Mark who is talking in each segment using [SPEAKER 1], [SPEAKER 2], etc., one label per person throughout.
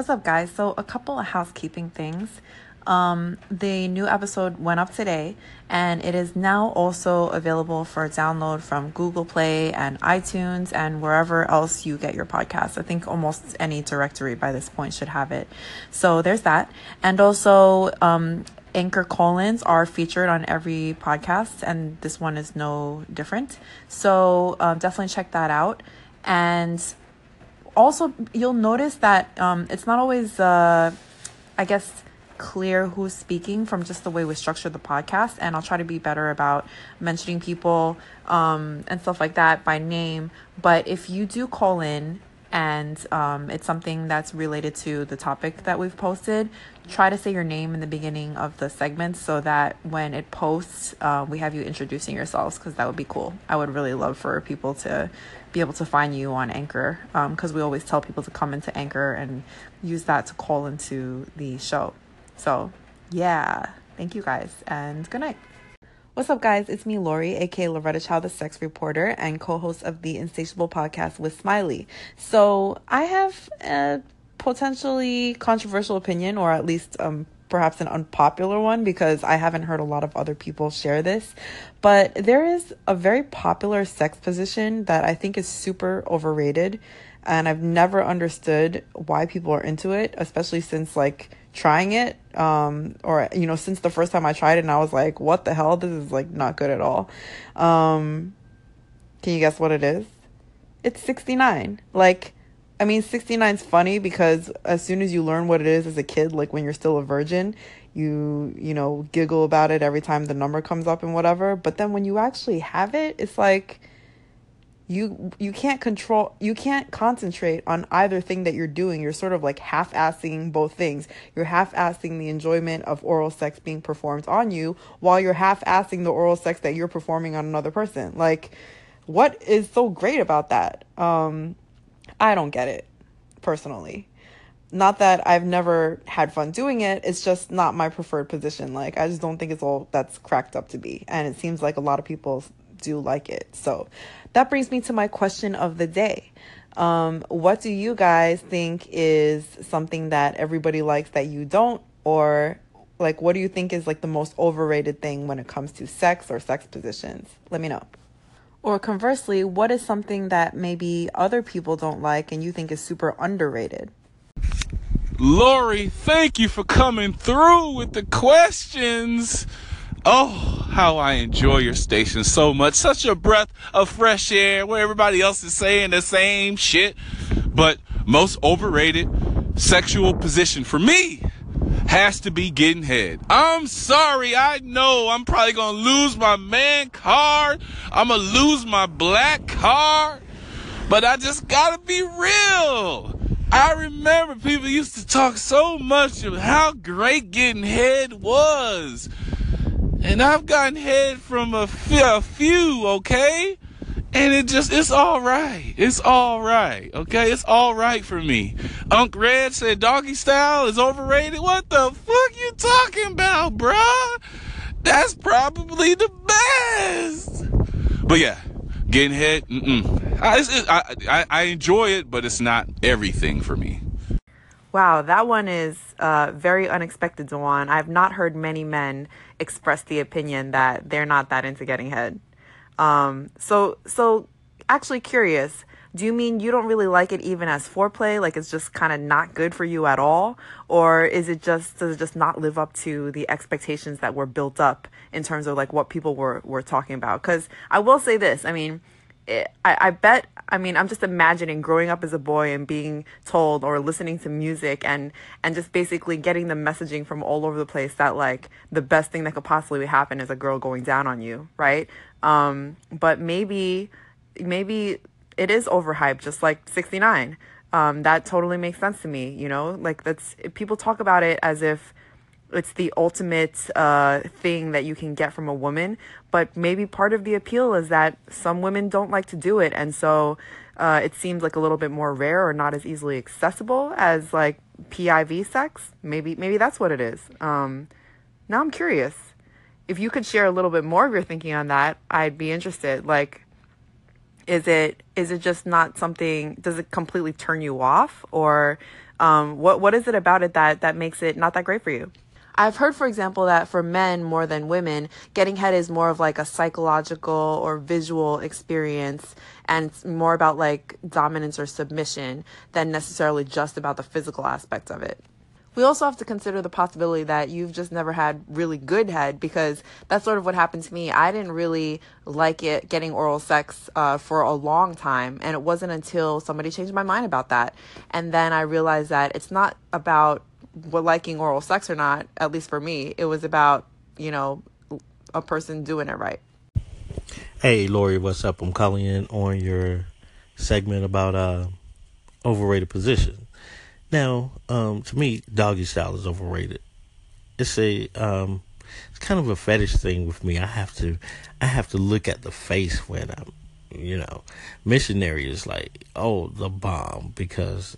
[SPEAKER 1] What's up, guys? So, a couple of housekeeping things. Um, the new episode went up today and it is now also available for download from Google Play and iTunes and wherever else you get your podcasts. I think almost any directory by this point should have it. So there's that. And also, um, anchor call-ins are featured on every podcast and this one is no different. So um, definitely check that out. And also, you'll notice that um, it's not always, uh, I guess, clear who's speaking from just the way we structure the podcast. And I'll try to be better about mentioning people um, and stuff like that by name. But if you do call in and um, it's something that's related to the topic that we've posted, try to say your name in the beginning of the segment so that when it posts, uh, we have you introducing yourselves because that would be cool. I would really love for people to be able to find you on Anchor because um, we always tell people to come into Anchor and use that to call into the show. So, yeah, thank you guys and good night. What's up, guys? It's me, Lori, aka Loretta Chow, the sex reporter, and co host of the Insatiable podcast with Smiley. So, I have a potentially controversial opinion, or at least um, perhaps an unpopular one because I haven't heard a lot of other people share this. But there is a very popular sex position that I think is super overrated. And I've never understood why people are into it, especially since like trying it um or you know since the first time I tried it and I was like what the hell? This is like not good at all. Um can you guess what it is? It's 69 like I mean 69 is funny because as soon as you learn what it is as a kid like when you're still a virgin you you know giggle about it every time the number comes up and whatever. But then when you actually have it it's like you you can't control you can't concentrate on either thing that you're doing. You're sort of like half-assing both things. You're half-assing the enjoyment of oral sex being performed on you while you're half-assing the oral sex that you're performing on another person. Like what is so great about that? Um i don't get it personally. Not that I've never had fun doing it, it's just not my preferred position. Like, I just don't think it's all that's cracked up to be. And it seems like a lot of people do like it. So, that brings me to my question of the day. Um, what do you guys think is something that everybody likes that you don't? Or like, what do you think is like the most overrated thing when it comes to sex or sex positions? Let me know. Or conversely, what is something that maybe other people don't like and you think is super underrated?
[SPEAKER 2] Lori, thank you for coming through with the questions. Oh, how I enjoy your station so much. Such a breath of fresh air where everybody else is saying the same shit. But most overrated sexual position for me has to be getting head. I'm sorry. I know I'm probably going to lose my man card. I'm going to lose my black card. But I just got to be real. I remember people used to talk so much of how great getting head was. And I've gotten head from a few, okay? And it just, it's all right. It's all right, okay? It's all right for me. Unc Red said doggy style is overrated. What the fuck you talking about, bruh? That's probably the best. But yeah, getting head, mm-mm. I, I, I enjoy it, but it's not everything for me.
[SPEAKER 1] Wow, that one is uh, very unexpected, Dewan. I've not heard many men express the opinion that they're not that into getting head. Um, so, so actually curious. Do you mean you don't really like it even as foreplay? Like it's just kind of not good for you at all, or is it just does it just not live up to the expectations that were built up in terms of like what people were were talking about? Because I will say this. I mean I, I bet I mean I'm just imagining growing up as a boy and being told or listening to music and and just basically getting the messaging from all over the place that like the best thing that could possibly happen is a girl going down on you, right? Um, but maybe maybe it is overhyped, just like 69. Um, that totally makes sense to me, you know? Like that's people talk about it as if it's the ultimate uh, thing that you can get from a woman. But maybe part of the appeal is that some women don't like to do it, and so uh, it seems like a little bit more rare or not as easily accessible as like PIV sex. Maybe maybe that's what it is. Um, now I'm curious. If you could share a little bit more of your thinking on that, I'd be interested. Like, is it is it just not something? Does it completely turn you off, or Um, what what is it about it that that makes it not that great for you? I've heard, for example, that for men more than women, getting head is more of like a psychological or visual experience and it's more about like dominance or submission than necessarily just about the physical aspect of it. We also have to consider the possibility that you've just never had really good head because that's sort of what happened to me. I didn't really like it getting oral sex uh, for a long time, and it wasn't until somebody changed my mind about that. And then I realized that it's not about liking oral sex or not, at least for me. It was about, you know, a person doing it right.
[SPEAKER 3] Hey, Lori, what's up? I'm calling in on your segment about uh, overrated position. Now, um, to me, doggy style is overrated. It's a um, it's kind of a fetish thing with me. I have to I have to look at the face when I'm you know missionary is like oh the bomb because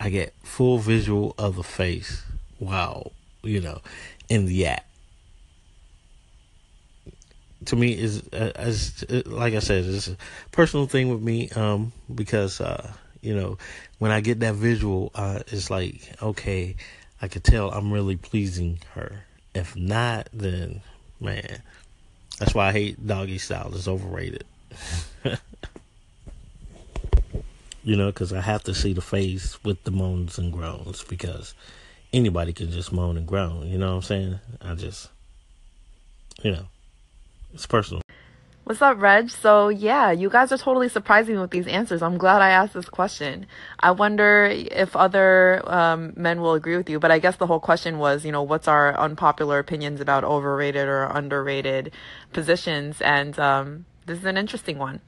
[SPEAKER 3] I get full visual of the face. Wow, you know, in the act. To me, is uh, as like I said, it's a personal thing with me. Um, because uh, you know, when I get that visual, uh, it's like, okay, I could tell I'm really pleasing her. If not, then man, that's why I hate doggy style. It's overrated. you know, because I have to see the face with the moans and groans because anybody can just moan and groan. You know what I'm saying? I just, you know, it's personal.
[SPEAKER 1] What's up, Reg? So, yeah, you guys are totally surprising me with these answers. I'm glad I asked this question. I wonder if other um, men will agree with you, but I guess the whole question was, you know, what's our unpopular opinions about overrated or underrated positions? And um, this is an interesting one.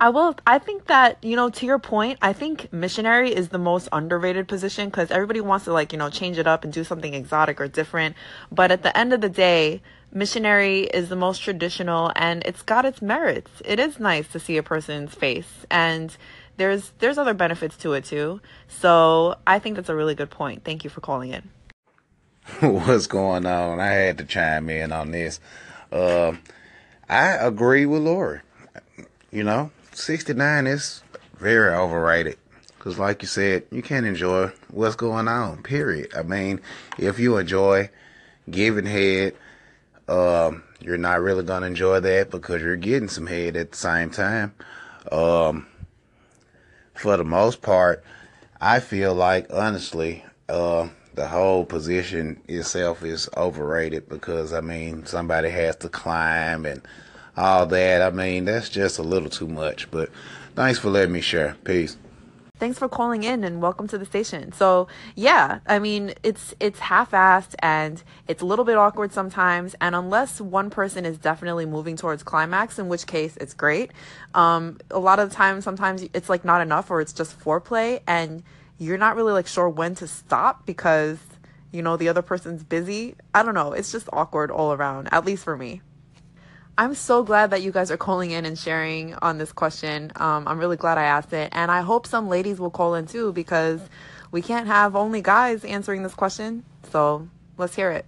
[SPEAKER 1] I will. I think that you know, to your point, I think missionary is the most underrated position because everybody wants to like you know change it up and do something exotic or different. But at the end of the day, missionary is the most traditional and it's got its merits. It is nice to see a person's face and there's there's other benefits to it too. So I think that's a really good point. Thank you for calling in.
[SPEAKER 4] What's going on? I had to chime in on this. Uh, I agree with Lori. You know, 69 is very overrated. Because, like you said, you can't enjoy what's going on, period. I mean, if you enjoy giving head, um, you're not really gonna enjoy that because you're getting some head at the same time. Um, for the most part, I feel like honestly, uh, the whole position itself is overrated because I mean somebody has to climb and all that. I mean that's just a little too much. But thanks for letting me share. Peace
[SPEAKER 1] thanks for calling in and welcome to the station. So yeah, I mean it's it's half-assed and it's a little bit awkward sometimes. And unless one person is definitely moving towards climax, in which case it's great. Um, a lot of the time, sometimes it's like not enough or it's just foreplay, and you're not really like sure when to stop because you know the other person's busy. I don't know. It's just awkward all around, at least for me. I'm so glad that you guys are calling in and sharing on this question. Um, I'm really glad I asked it. And I hope some ladies will call in too because we can't have only guys answering this question. So let's hear it.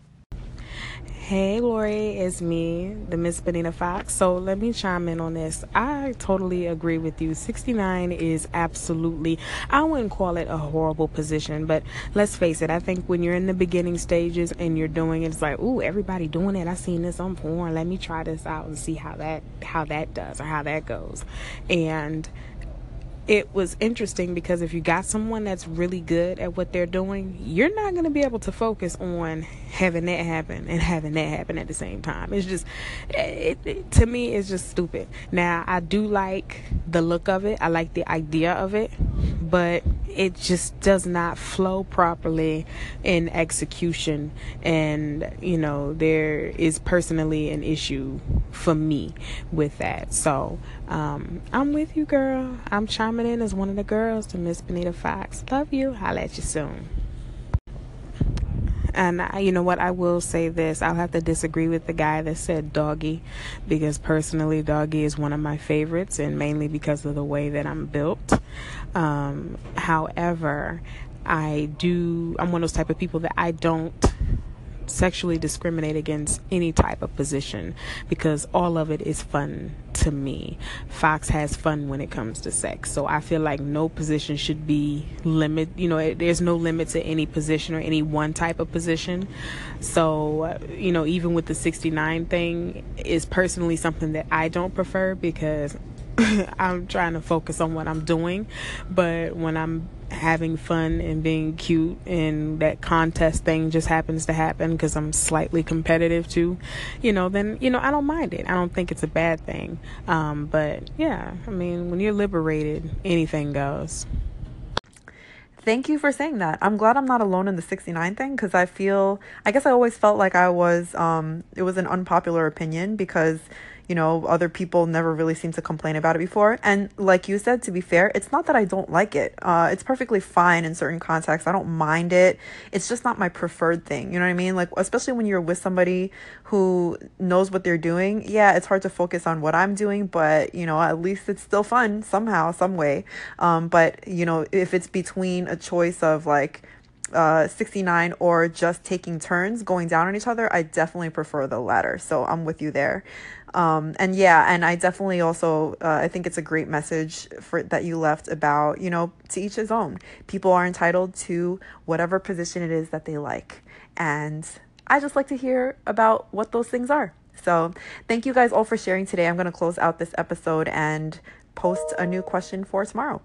[SPEAKER 5] Hey, Lori, it's me, the Miss Benita Fox. So let me chime in on this. I totally agree with you. 69 is absolutely, I wouldn't call it a horrible position, but let's face it, I think when you're in the beginning stages and you're doing it, it's like, ooh, everybody doing it. I seen this on porn. Let me try this out and see how that how that does or how that goes. And it was interesting because if you got someone that's really good at what they're doing, you're not going to be able to focus on having that happen and having that happen at the same time. It's just, it, it, to me, it's just stupid. Now, I do like the look of it, I like the idea of it, but it just does not flow properly in execution. And, you know, there is personally an issue for me with that. So, um, I'm with you, girl. I'm chiming in as one of the girls to Miss Benita Fox. Love you. I'll let you soon. And I, you know what? I will say this. I'll have to disagree with the guy that said doggy because personally, doggy is one of my favorites and mainly because of the way that I'm built. Um, however, I do, I'm one of those type of people that I don't sexually discriminate against any type of position because all of it is fun to me. Fox has fun when it comes to sex. So I feel like no position should be limit, you know, there's no limit to any position or any one type of position. So, you know, even with the 69 thing is personally something that I don't prefer because I'm trying to focus on what I'm doing. But when I'm having fun and being cute and that contest thing just happens to happen because I'm slightly competitive too, you know, then, you know, I don't mind it. I don't think it's a bad thing. Um, but yeah, I mean, when you're liberated, anything goes.
[SPEAKER 1] Thank you for saying that. I'm glad I'm not alone in the 69 thing because I feel, I guess I always felt like I was, um, it was an unpopular opinion because you know, other people never really seem to complain about it before. And like you said, to be fair, it's not that I don't like it. Uh, it's perfectly fine in certain contexts. I don't mind it. It's just not my preferred thing. You know what I mean? Like, especially when you're with somebody who knows what they're doing. Yeah, it's hard to focus on what I'm doing, but, you know, at least it's still fun somehow, some way. Um, but, you know, if it's between a choice of like, uh, 69 or just taking turns going down on each other, I definitely prefer the latter. So I'm with you there. Um, and yeah, and I definitely also uh, I think it's a great message for that you left about you know to each his own. People are entitled to whatever position it is that they like, and I just like to hear about what those things are. So thank you guys all for sharing today. I'm to close out this episode and post a new question for tomorrow.